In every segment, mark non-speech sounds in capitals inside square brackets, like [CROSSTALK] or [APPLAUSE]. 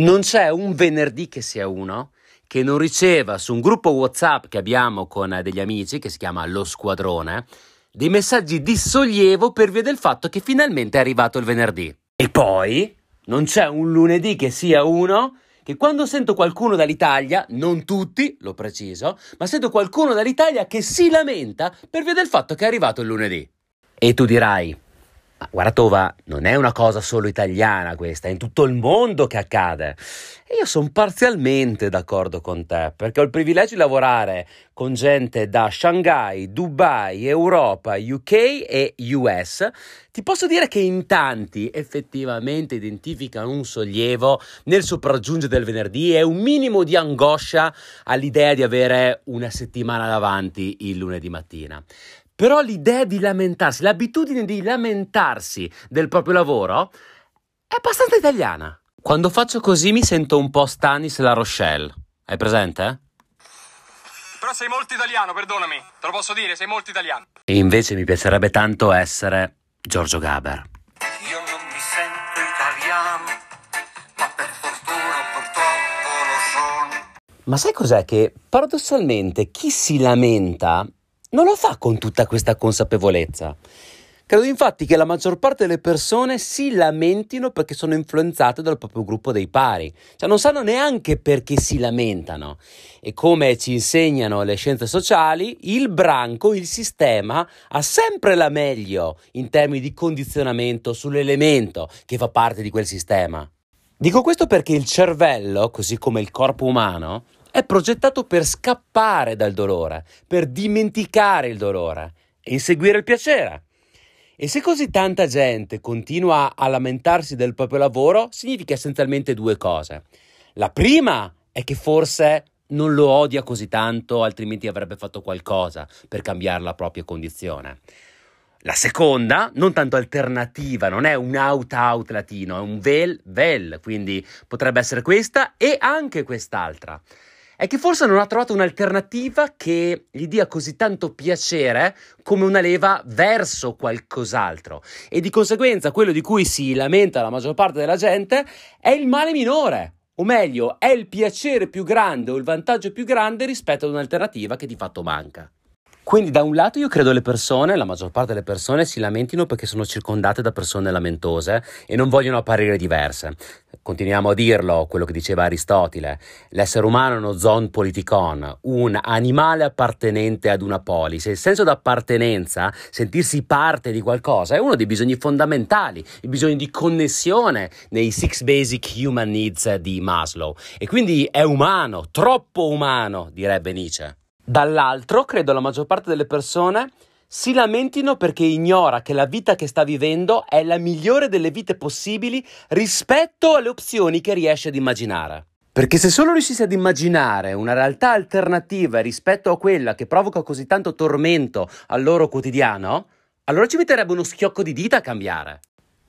Non c'è un venerdì che sia uno che non riceva su un gruppo WhatsApp che abbiamo con degli amici, che si chiama Lo Squadrone, dei messaggi di sollievo per via del fatto che finalmente è arrivato il venerdì. E poi non c'è un lunedì che sia uno che quando sento qualcuno dall'Italia, non tutti, lo preciso, ma sento qualcuno dall'Italia che si lamenta per via del fatto che è arrivato il lunedì. E tu dirai, ma guarda Tova, non è una cosa solo italiana questa, è in tutto il mondo che accade. E io sono parzialmente d'accordo con te, perché ho il privilegio di lavorare con gente da Shanghai, Dubai, Europa, UK e US. Ti posso dire che in tanti effettivamente identificano un sollievo nel sopraggiungere del venerdì e un minimo di angoscia all'idea di avere una settimana davanti il lunedì mattina. Però l'idea di lamentarsi, l'abitudine di lamentarsi del proprio lavoro è abbastanza italiana. Quando faccio così mi sento un po' Stanis La Rochelle. Hai presente? Però sei molto italiano, perdonami. Te lo posso dire, sei molto italiano. E invece mi piacerebbe tanto essere Giorgio Gaber. Io non mi sento italiano, ma per fortuna purtroppo lo sono. Ma sai cos'è che paradossalmente chi si lamenta non lo fa con tutta questa consapevolezza. Credo infatti che la maggior parte delle persone si lamentino perché sono influenzate dal proprio gruppo dei pari, cioè non sanno neanche perché si lamentano. E come ci insegnano le scienze sociali, il branco, il sistema, ha sempre la meglio in termini di condizionamento sull'elemento che fa parte di quel sistema. Dico questo perché il cervello, così come il corpo umano, è progettato per scappare dal dolore, per dimenticare il dolore e inseguire il piacere. E se così tanta gente continua a lamentarsi del proprio lavoro, significa essenzialmente due cose. La prima è che forse non lo odia così tanto, altrimenti avrebbe fatto qualcosa per cambiare la propria condizione. La seconda, non tanto alternativa, non è un out-out latino, è un vel-vel, quindi potrebbe essere questa e anche quest'altra è che forse non ha trovato un'alternativa che gli dia così tanto piacere come una leva verso qualcos'altro e di conseguenza quello di cui si lamenta la maggior parte della gente è il male minore. O meglio, è il piacere più grande o il vantaggio più grande rispetto ad un'alternativa che di fatto manca. Quindi da un lato io credo le persone, la maggior parte delle persone, si lamentino perché sono circondate da persone lamentose e non vogliono apparire diverse. Continuiamo a dirlo, quello che diceva Aristotele, l'essere umano è uno zon politikon, un animale appartenente ad una polis. Il senso d'appartenenza, sentirsi parte di qualcosa, è uno dei bisogni fondamentali, il bisogno di connessione nei Six Basic Human Needs di Maslow. E quindi è umano, troppo umano, direbbe Nietzsche. Dall'altro, credo la maggior parte delle persone si lamentino perché ignora che la vita che sta vivendo è la migliore delle vite possibili rispetto alle opzioni che riesce ad immaginare. Perché se solo riuscissi ad immaginare una realtà alternativa rispetto a quella che provoca così tanto tormento al loro quotidiano, allora ci metterebbe uno schiocco di dita a cambiare.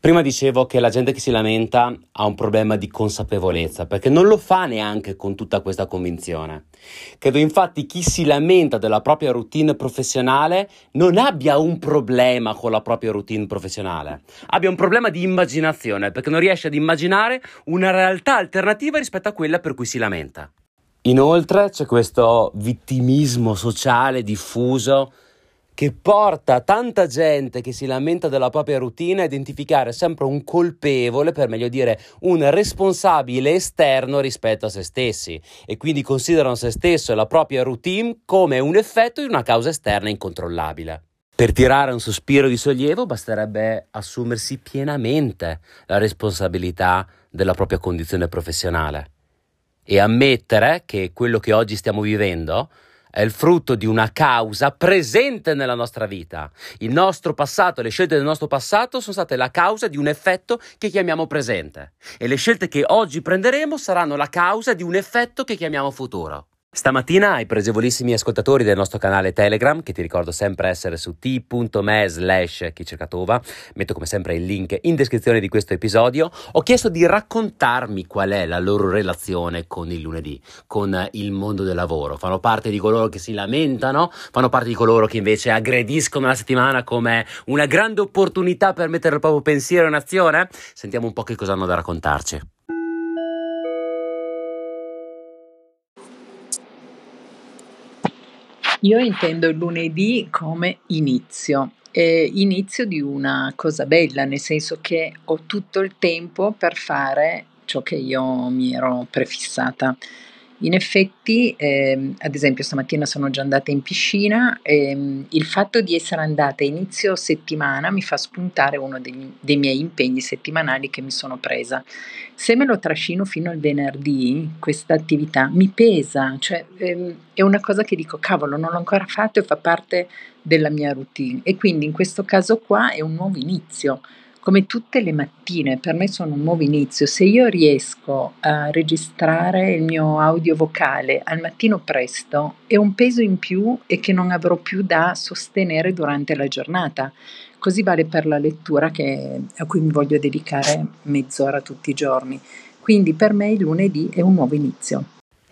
Prima dicevo che la gente che si lamenta ha un problema di consapevolezza, perché non lo fa neanche con tutta questa convinzione. Credo infatti chi si lamenta della propria routine professionale non abbia un problema con la propria routine professionale, abbia un problema di immaginazione, perché non riesce ad immaginare una realtà alternativa rispetto a quella per cui si lamenta. Inoltre c'è questo vittimismo sociale diffuso che porta tanta gente che si lamenta della propria routine a identificare sempre un colpevole, per meglio dire un responsabile esterno rispetto a se stessi e quindi considerano se stesso e la propria routine come un effetto di una causa esterna incontrollabile. Per tirare un sospiro di sollievo basterebbe assumersi pienamente la responsabilità della propria condizione professionale e ammettere che quello che oggi stiamo vivendo è il frutto di una causa presente nella nostra vita. Il nostro passato, le scelte del nostro passato sono state la causa di un effetto che chiamiamo presente e le scelte che oggi prenderemo saranno la causa di un effetto che chiamiamo futuro. Stamattina ai pregevolissimi ascoltatori del nostro canale Telegram, che ti ricordo sempre essere su t.me slash chicercatova, metto come sempre il link in descrizione di questo episodio, ho chiesto di raccontarmi qual è la loro relazione con il lunedì, con il mondo del lavoro. Fanno parte di coloro che si lamentano, fanno parte di coloro che invece aggrediscono la settimana come una grande opportunità per mettere il proprio pensiero in azione? Sentiamo un po' che cosa hanno da raccontarci. Io intendo il lunedì come inizio, eh, inizio di una cosa bella, nel senso che ho tutto il tempo per fare ciò che io mi ero prefissata. In effetti, ehm, ad esempio stamattina sono già andata in piscina e ehm, il fatto di essere andata inizio settimana mi fa spuntare uno degli, dei miei impegni settimanali che mi sono presa. Se me lo trascino fino al venerdì, questa attività mi pesa, cioè ehm, è una cosa che dico, cavolo, non l'ho ancora fatto e fa parte della mia routine. E quindi in questo caso qua è un nuovo inizio come tutte le mattine, per me sono un nuovo inizio. Se io riesco a registrare il mio audio vocale al mattino presto, è un peso in più e che non avrò più da sostenere durante la giornata. Così vale per la lettura che, a cui mi voglio dedicare mezz'ora tutti i giorni. Quindi per me il lunedì è un nuovo inizio.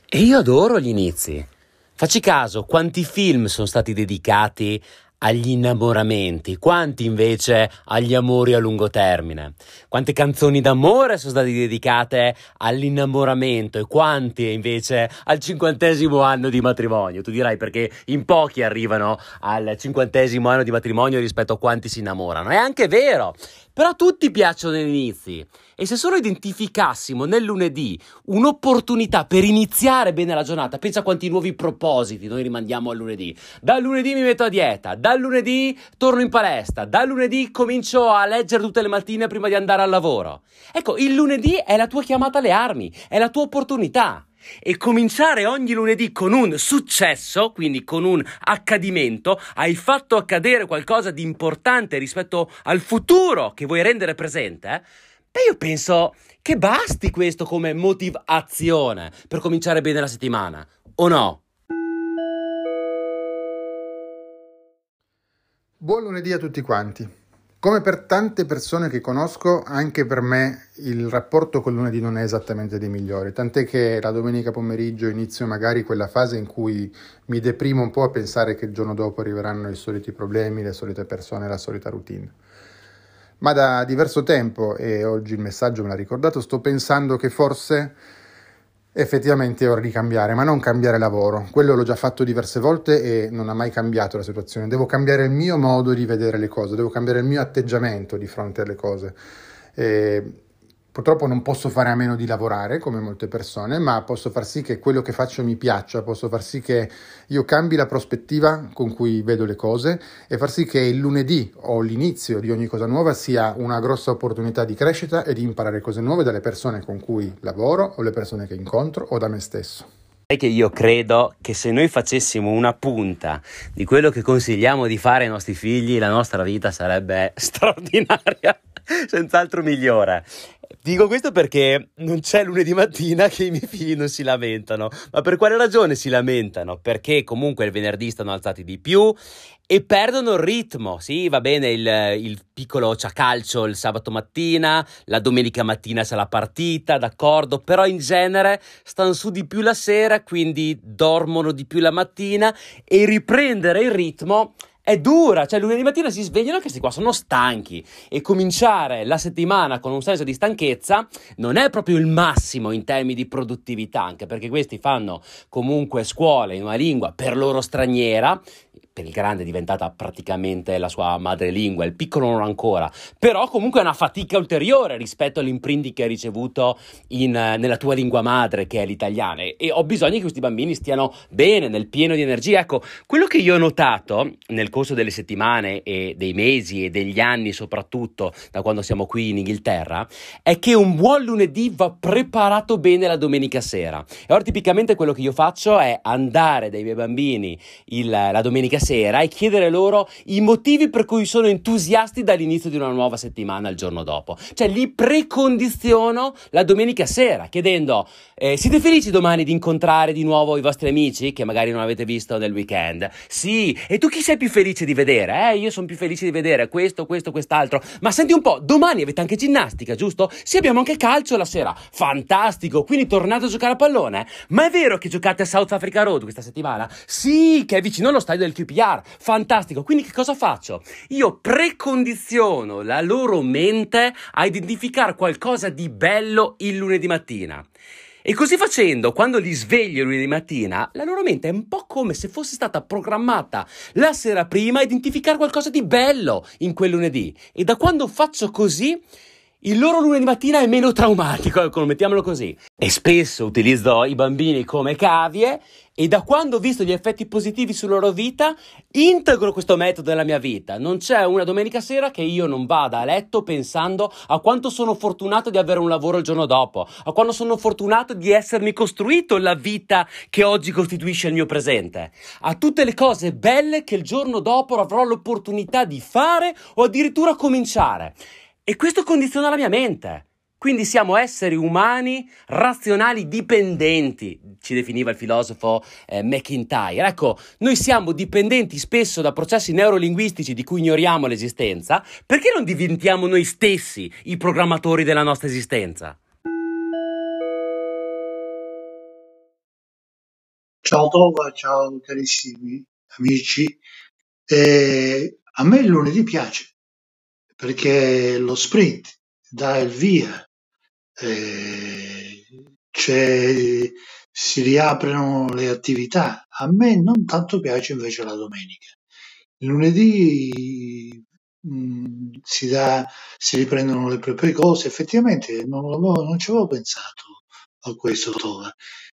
E io adoro gli inizi. Facci caso, quanti film sono stati dedicati agli innamoramenti, quanti invece agli amori a lungo termine? Quante canzoni d'amore sono state dedicate all'innamoramento e quanti invece al cinquantesimo anno di matrimonio? Tu dirai perché in pochi arrivano al cinquantesimo anno di matrimonio rispetto a quanti si innamorano. È anche vero, però a tutti piacciono gli inizi. E se solo identificassimo nel lunedì un'opportunità per iniziare bene la giornata, pensa a quanti nuovi propositi noi rimandiamo al lunedì. Dal lunedì mi metto a dieta, dal lunedì torno in palestra, dal lunedì comincio a leggere tutte le mattine prima di andare al lavoro. Ecco, il lunedì è la tua chiamata alle armi, è la tua opportunità e cominciare ogni lunedì con un successo, quindi con un accadimento, hai fatto accadere qualcosa di importante rispetto al futuro che vuoi rendere presente, eh? beh io penso che basti questo come motivazione per cominciare bene la settimana, o no? Buon lunedì a tutti quanti. Come per tante persone che conosco, anche per me il rapporto con lunedì non è esattamente dei migliori, tant'è che la domenica pomeriggio inizio magari quella fase in cui mi deprimo un po' a pensare che il giorno dopo arriveranno i soliti problemi, le solite persone, la solita routine. Ma da diverso tempo, e oggi il messaggio me l'ha ricordato, sto pensando che forse effettivamente è ora di cambiare, ma non cambiare lavoro. Quello l'ho già fatto diverse volte e non ha mai cambiato la situazione. Devo cambiare il mio modo di vedere le cose, devo cambiare il mio atteggiamento di fronte alle cose. E Purtroppo non posso fare a meno di lavorare come molte persone, ma posso far sì che quello che faccio mi piaccia, posso far sì che io cambi la prospettiva con cui vedo le cose e far sì che il lunedì o l'inizio di ogni cosa nuova sia una grossa opportunità di crescita e di imparare cose nuove dalle persone con cui lavoro o le persone che incontro o da me stesso. Sai che io credo che se noi facessimo una punta di quello che consigliamo di fare ai nostri figli, la nostra vita sarebbe [LAUGHS] straordinaria, senz'altro migliore. Dico questo perché non c'è lunedì mattina che i miei figli non si lamentano. Ma per quale ragione si lamentano? Perché comunque il venerdì stanno alzati di più e perdono il ritmo. Sì, va bene, il, il piccolo c'ha calcio il sabato mattina, la domenica mattina c'è la partita, d'accordo, però in genere stanno su di più la sera, quindi dormono di più la mattina e riprendere il ritmo è dura, cioè lunedì mattina si svegliano questi qua sono stanchi. E cominciare la settimana con un senso di stanchezza non è proprio il massimo in termini di produttività, anche perché questi fanno comunque scuole in una lingua per loro straniera per il grande è diventata praticamente la sua madrelingua, il piccolo non ancora, però comunque è una fatica ulteriore rispetto all'imprinting che hai ricevuto in, nella tua lingua madre che è l'italiano e ho bisogno che questi bambini stiano bene, nel pieno di energia. Ecco, quello che io ho notato nel corso delle settimane e dei mesi e degli anni soprattutto da quando siamo qui in Inghilterra è che un buon lunedì va preparato bene la domenica sera. E ora tipicamente quello che io faccio è andare dai miei bambini il, la domenica sera sera e chiedere loro i motivi per cui sono entusiasti dall'inizio di una nuova settimana il giorno dopo. Cioè li precondiziono la domenica sera chiedendo eh, siete felici domani di incontrare di nuovo i vostri amici che magari non avete visto nel weekend? Sì, e tu chi sei più felice di vedere? Eh, io sono più felice di vedere questo, questo, quest'altro. Ma senti un po', domani avete anche ginnastica, giusto? Sì, abbiamo anche calcio la sera. Fantastico, quindi tornate a giocare a pallone? Ma è vero che giocate a South Africa Road questa settimana? Sì, che è vicino allo stadio del QPR QPR, fantastico. Quindi che cosa faccio? Io precondiziono la loro mente a identificare qualcosa di bello il lunedì mattina. E così facendo, quando li sveglio lunedì mattina, la loro mente è un po' come se fosse stata programmata la sera prima a identificare qualcosa di bello in quel lunedì. E da quando faccio così, il loro lunedì mattina è meno traumatico, ecco, mettiamolo così. E spesso utilizzo i bambini come cavie e da quando ho visto gli effetti positivi sulla loro vita, integro questo metodo nella mia vita. Non c'è una domenica sera che io non vada a letto pensando a quanto sono fortunato di avere un lavoro il giorno dopo, a quanto sono fortunato di essermi costruito la vita che oggi costituisce il mio presente, a tutte le cose belle che il giorno dopo avrò l'opportunità di fare o addirittura cominciare. E questo condiziona la mia mente. Quindi siamo esseri umani razionali dipendenti, ci definiva il filosofo eh, McIntyre. Ecco, noi siamo dipendenti spesso da processi neurolinguistici di cui ignoriamo l'esistenza, perché non diventiamo noi stessi i programmatori della nostra esistenza? Ciao Tova, ciao carissimi amici. Eh, a me il lunedì piace perché lo sprint dà il via, eh, si riaprono le attività. A me non tanto piace invece la domenica. Il lunedì mh, mm, si, dà, si riprendono le proprie cose, effettivamente non, non ci avevo pensato a questo Tova.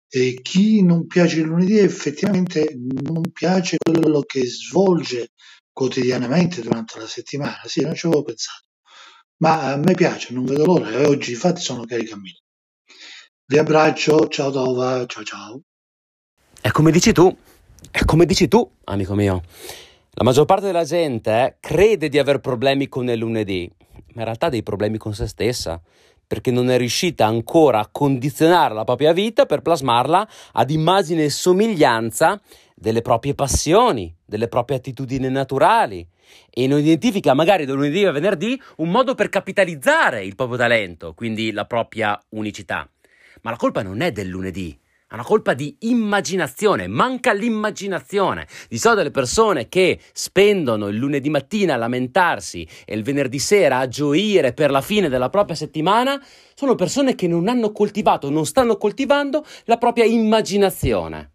E chi non piace il lunedì effettivamente non piace quello che svolge quotidianamente durante la settimana. Sì, non ci avevo pensato. Ma a me piace, non vedo l'ora e oggi infatti sono caricammino. Vi abbraccio, ciao Tova, ciao ciao. È come dici tu, è come dici tu, amico mio. La maggior parte della gente crede di aver problemi con il lunedì, ma in realtà ha dei problemi con se stessa, perché non è riuscita ancora a condizionare la propria vita per plasmarla ad immagine e somiglianza delle proprie passioni, delle proprie attitudini naturali e non identifica magari da lunedì a venerdì un modo per capitalizzare il proprio talento, quindi la propria unicità. Ma la colpa non è del lunedì, è una colpa di immaginazione, manca l'immaginazione. Di solito le persone che spendono il lunedì mattina a lamentarsi e il venerdì sera a gioire per la fine della propria settimana sono persone che non hanno coltivato, non stanno coltivando la propria immaginazione.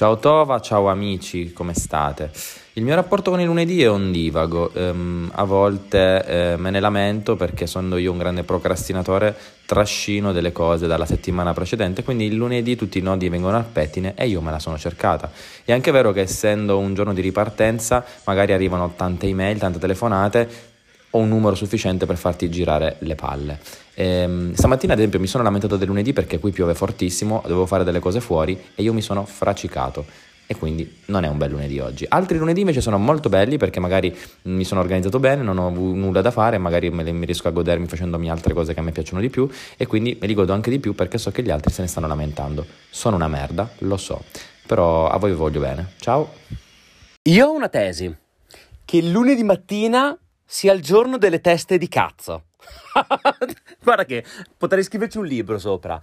Ciao Tova, ciao amici, come state? Il mio rapporto con il lunedì è ondivago, ehm, a volte eh, me ne lamento perché essendo io un grande procrastinatore trascino delle cose dalla settimana precedente, quindi il lunedì tutti i nodi vengono al pettine e io me la sono cercata. È anche vero che essendo un giorno di ripartenza magari arrivano tante email, tante telefonate, ho un numero sufficiente per farti girare le palle. Ehm, stamattina, ad esempio, mi sono lamentato del lunedì perché qui piove fortissimo, dovevo fare delle cose fuori e io mi sono fracicato. E quindi non è un bel lunedì oggi. Altri lunedì invece sono molto belli perché magari mi sono organizzato bene, non ho nulla da fare, magari me mi riesco a godermi facendomi altre cose che a me piacciono di più e quindi me li godo anche di più perché so che gli altri se ne stanno lamentando. Sono una merda, lo so, però a voi vi voglio bene. Ciao! Io ho una tesi, che lunedì mattina sia il giorno delle teste di cazzo. [LAUGHS] Guarda che potrei scriverci un libro sopra.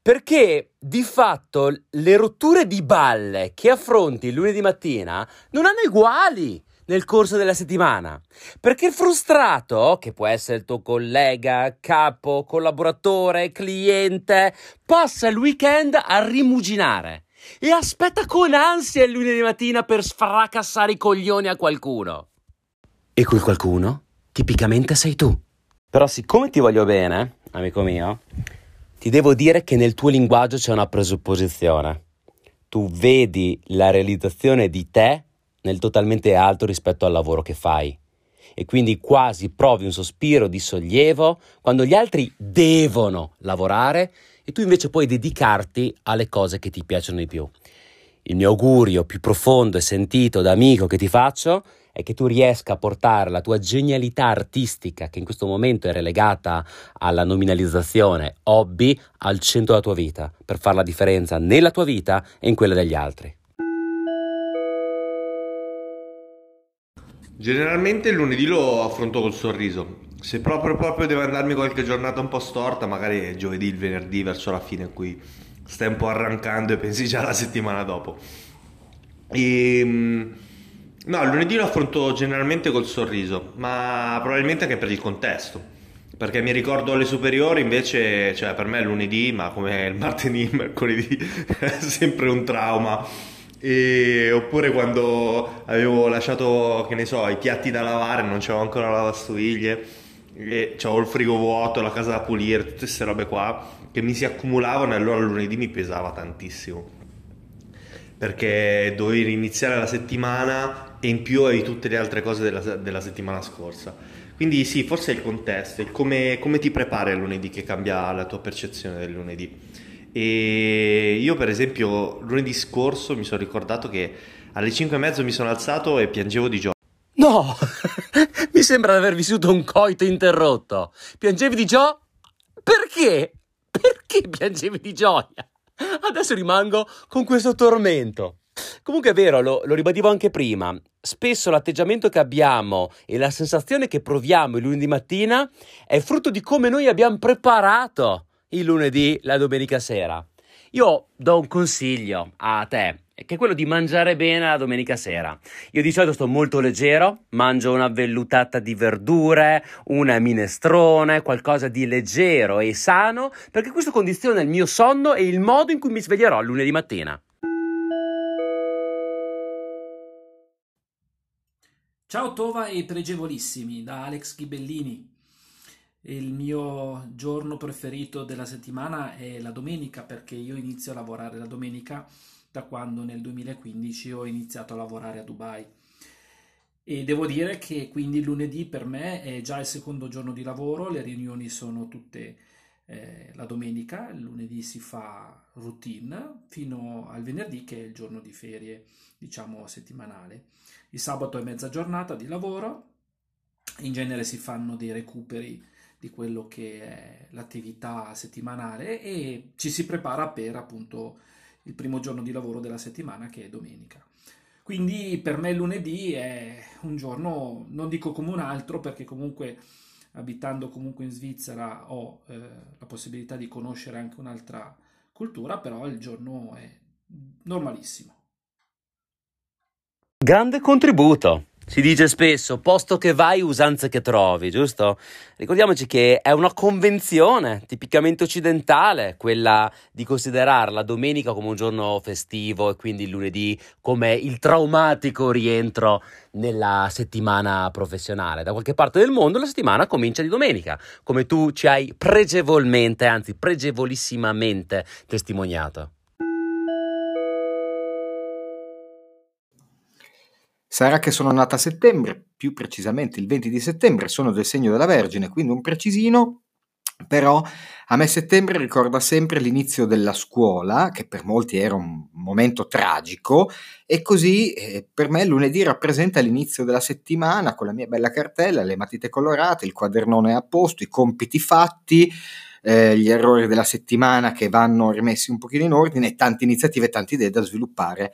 Perché di fatto le rotture di balle che affronti il lunedì mattina non hanno uguali nel corso della settimana. Perché il frustrato, che può essere il tuo collega, capo, collaboratore, cliente, passa il weekend a rimuginare e aspetta con ansia il lunedì mattina per sfracassare i coglioni a qualcuno. E quel qualcuno tipicamente sei tu. Però siccome ti voglio bene, amico mio, ti devo dire che nel tuo linguaggio c'è una presupposizione. Tu vedi la realizzazione di te nel totalmente alto rispetto al lavoro che fai. E quindi quasi provi un sospiro di sollievo quando gli altri devono lavorare e tu invece puoi dedicarti alle cose che ti piacciono di più. Il mio augurio più profondo e sentito da amico che ti faccio è è che tu riesca a portare la tua genialità artistica, che in questo momento è relegata alla nominalizzazione hobby, al centro della tua vita, per fare la differenza nella tua vita e in quella degli altri. Generalmente il lunedì lo affronto col sorriso. Se proprio, proprio devo andarmi qualche giornata un po' storta, magari giovedì, il venerdì, verso la fine in cui stai un po' arrancando e pensi già alla settimana dopo. Ehm, No, lunedì lo affronto generalmente col sorriso, ma probabilmente anche per il contesto. Perché mi ricordo alle superiori invece, cioè per me è lunedì, ma come il martedì, [LAUGHS] mercoledì, è sempre un trauma. E, oppure quando avevo lasciato, che ne so, i piatti da lavare, non c'avevo ancora la lavastoviglie, e avevo il frigo vuoto, la casa da pulire, tutte queste robe qua che mi si accumulavano e allora lunedì mi pesava tantissimo. Perché dovevi iniziare la settimana e in più avevi tutte le altre cose della, della settimana scorsa. Quindi sì, forse è il contesto, il come, come ti prepari al lunedì che cambia la tua percezione del lunedì. E io per esempio lunedì scorso mi sono ricordato che alle 5 e mezzo mi sono alzato e piangevo di gioia. No, [LAUGHS] mi sembra di aver vissuto un coito interrotto. Piangevi di gioia? Perché? Perché piangevi di gioia? Adesso rimango con questo tormento. Comunque è vero, lo, lo, ribadivo anche prima, spesso l'atteggiamento che abbiamo e la sensazione che proviamo il lunedì mattina è frutto di come noi abbiamo preparato il lunedì, la domenica sera. Io do un consiglio a te, che è quello di mangiare bene la domenica sera. Io di solito sto molto leggero, mangio una vellutata di verdure, una minestrone, qualcosa di leggero e sano, perché questo condiziona il mio sonno e il modo in cui mi sveglierò lunedì mattina. Ciao Tova e pregevolissimi da Alex Ghibellini. Il mio giorno preferito della settimana è la domenica perché io inizio a lavorare la domenica da quando nel 2015 ho iniziato a lavorare a Dubai. E devo dire che quindi lunedì per me è già il secondo giorno di lavoro, le riunioni sono tutte eh, la domenica, il lunedì si fa routine fino al venerdì che è il giorno di ferie, diciamo settimanale. Il sabato è mezza giornata di lavoro, in genere si fanno dei recuperi di quello che è l'attività settimanale e ci si prepara per appunto il primo giorno di lavoro della settimana che è domenica. Quindi per me lunedì è un giorno, non dico come un altro perché comunque abitando comunque in Svizzera ho eh, la possibilità di conoscere anche un'altra cultura, però il giorno è normalissimo. Grande contributo. Si dice spesso, posto che vai, usanze che trovi, giusto? Ricordiamoci che è una convenzione tipicamente occidentale, quella di considerare la domenica come un giorno festivo e quindi il lunedì come il traumatico rientro nella settimana professionale. Da qualche parte del mondo la settimana comincia di domenica, come tu ci hai pregevolmente, anzi pregevolissimamente testimoniato. Sarà che sono nata a settembre, più precisamente il 20 di settembre, sono del segno della Vergine, quindi un precisino, però a me settembre ricorda sempre l'inizio della scuola, che per molti era un momento tragico, e così eh, per me lunedì rappresenta l'inizio della settimana con la mia bella cartella, le matite colorate, il quadernone a posto, i compiti fatti, eh, gli errori della settimana che vanno rimessi un pochino in ordine e tante iniziative, tante idee da sviluppare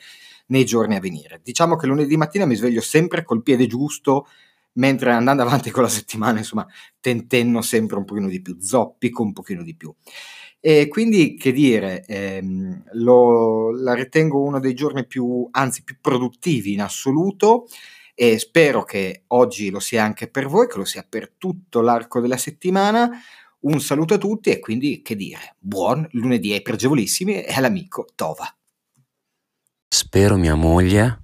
nei giorni a venire. Diciamo che lunedì mattina mi sveglio sempre col piede giusto, mentre andando avanti con la settimana, insomma, tentenno sempre un pochino di più, zoppico un pochino di più. E quindi, che dire, ehm, lo, la ritengo uno dei giorni più, anzi, più produttivi in assoluto e spero che oggi lo sia anche per voi, che lo sia per tutto l'arco della settimana. Un saluto a tutti e quindi, che dire, buon lunedì ai pregevolissimi e all'amico Tova. Spero mia moglie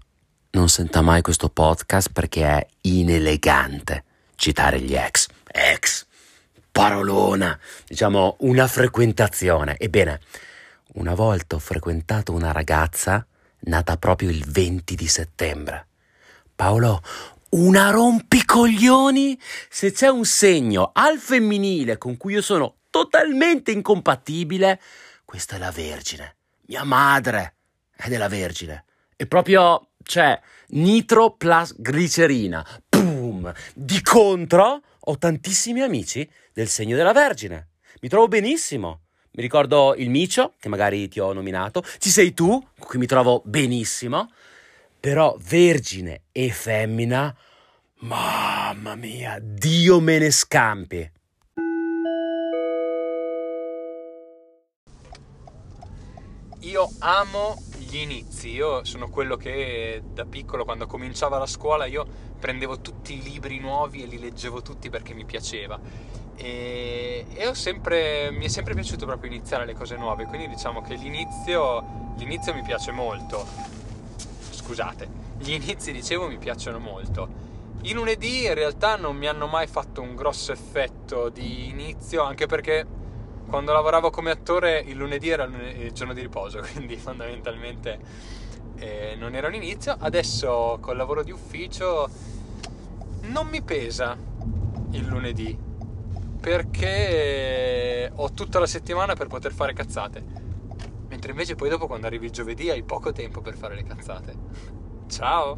non senta mai questo podcast perché è inelegante citare gli ex. Ex, parolona, diciamo una frequentazione. Ebbene, una volta ho frequentato una ragazza nata proprio il 20 di settembre. Paolo, una rompicoglioni se c'è un segno al femminile con cui io sono totalmente incompatibile, questa è la Vergine, mia madre è della Vergine. E proprio, cioè, nitro plus glicerina. Boom! Di contro, ho tantissimi amici del segno della Vergine. Mi trovo benissimo. Mi ricordo il Micio, che magari ti ho nominato. Ci sei tu, con cui mi trovo benissimo. Però Vergine e femmina, mamma mia, Dio me ne scampi. Io amo inizi, io sono quello che da piccolo quando cominciava la scuola io prendevo tutti i libri nuovi e li leggevo tutti perché mi piaceva e, e sempre, mi è sempre piaciuto proprio iniziare le cose nuove, quindi diciamo che l'inizio, l'inizio mi piace molto. Scusate, gli inizi dicevo mi piacciono molto. I lunedì in realtà non mi hanno mai fatto un grosso effetto di inizio, anche perché quando lavoravo come attore il lunedì era il giorno di riposo, [LAUGHS] quindi fondamentalmente eh, non era un inizio. Adesso col lavoro di ufficio non mi pesa il lunedì perché ho tutta la settimana per poter fare cazzate. Mentre invece poi dopo quando arrivi il giovedì hai poco tempo per fare le cazzate. Ciao!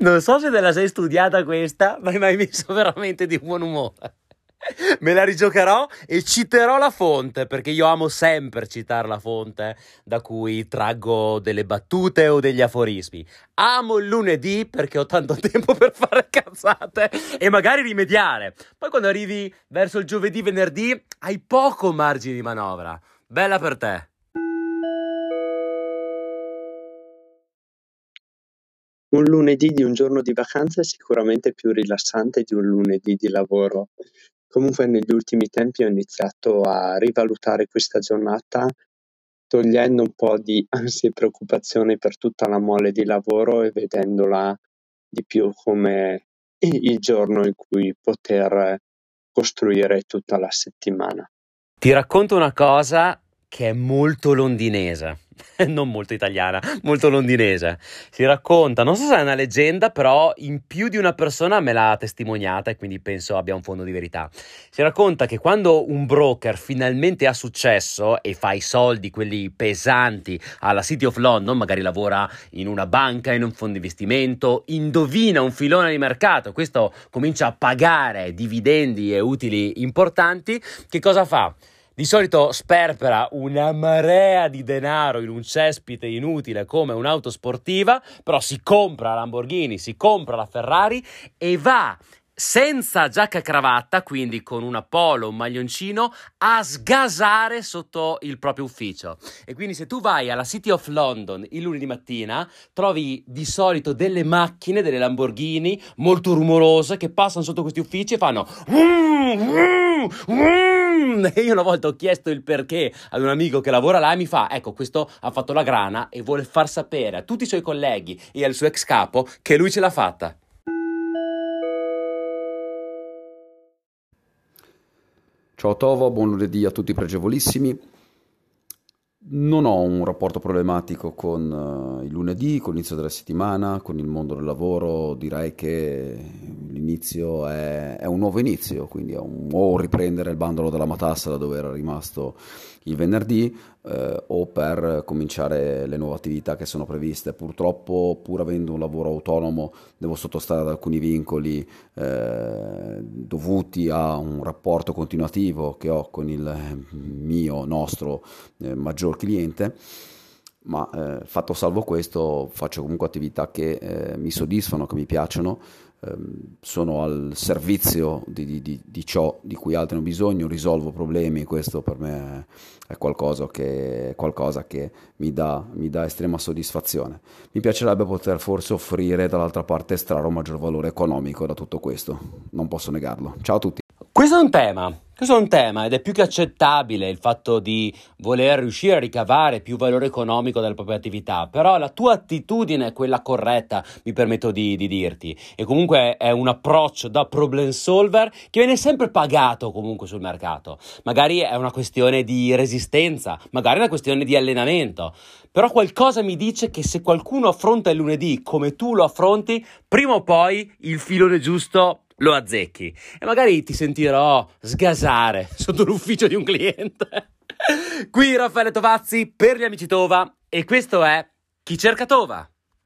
Non so se te la sei studiata questa, ma mi hai messo veramente di buon umore. [LAUGHS] Me la rigiocherò e citerò la fonte perché io amo sempre citare la fonte da cui traggo delle battute o degli aforismi. Amo il lunedì perché ho tanto [LAUGHS] tempo per fare cazzate e magari rimediare. Poi quando arrivi verso il giovedì, venerdì, hai poco margine di manovra. Bella per te. Un lunedì di un giorno di vacanza è sicuramente più rilassante di un lunedì di lavoro. Comunque negli ultimi tempi ho iniziato a rivalutare questa giornata togliendo un po' di [LAUGHS] ansia e preoccupazione per tutta la mole di lavoro e vedendola di più come il giorno in cui poter costruire tutta la settimana. Ti racconto una cosa che è molto londinese. [LAUGHS] non molto italiana, molto londinese. Si racconta, non so se è una leggenda, però in più di una persona me l'ha testimoniata e quindi penso abbia un fondo di verità. Si racconta che quando un broker finalmente ha successo e fa i soldi, quelli pesanti, alla City of London, magari lavora in una banca, in un fondo di investimento, indovina un filone di mercato, questo comincia a pagare dividendi e utili importanti, che cosa fa? Di solito sperpera una marea di denaro in un cespite inutile come un'auto sportiva, però si compra la Lamborghini, si compra la Ferrari e va senza giacca e cravatta, quindi con una polo, un maglioncino, a sgasare sotto il proprio ufficio. E quindi se tu vai alla City of London il lunedì mattina, trovi di solito delle macchine, delle Lamborghini molto rumorose che passano sotto questi uffici e fanno [LAUGHS] e io una volta ho chiesto il perché ad un amico che lavora là e mi fa, ecco, questo ha fatto la grana e vuole far sapere a tutti i suoi colleghi e al suo ex capo che lui ce l'ha fatta. Ciao Tovo, buon lunedì a tutti pregevolissimi. Non ho un rapporto problematico con uh, il lunedì, con l'inizio della settimana, con il mondo del lavoro. Direi che l'inizio è, è un nuovo inizio, quindi è un, o riprendere il bandolo della matassa da dove era rimasto il venerdì eh, o per cominciare le nuove attività che sono previste. Purtroppo, pur avendo un lavoro autonomo, devo sottostare ad alcuni vincoli eh, dovuti a un rapporto continuativo che ho con il mio, nostro eh, maggior cliente ma eh, fatto salvo questo faccio comunque attività che eh, mi soddisfano, che mi piacciono sono al servizio di, di, di, ciò di cui altri hanno bisogno, risolvo problemi, questo per me è qualcosa che, qualcosa che mi, dà, mi, dà, estrema soddisfazione. Mi piacerebbe poter forse offrire dall'altra parte estrarre un maggior valore economico da tutto questo, non posso negarlo. Ciao a tutti. Questo è un tema, questo è un tema ed è più che accettabile il fatto di voler riuscire a ricavare più valore economico dalle proprie attività, però la tua attitudine è quella corretta, mi permetto di, di dirti, e comunque è un approccio da problem solver che viene sempre pagato comunque sul mercato. Magari è una questione di resistenza, magari è una questione di allenamento, però qualcosa mi dice che se qualcuno affronta il lunedì come tu lo affronti, prima o poi il filone giusto lo azzecchi e magari ti sentirò sgasare [LAUGHS] sotto l'ufficio di un cliente. Qui Raffaele Tovazzi per gli amici Tova e questo è Chi cerca Tova.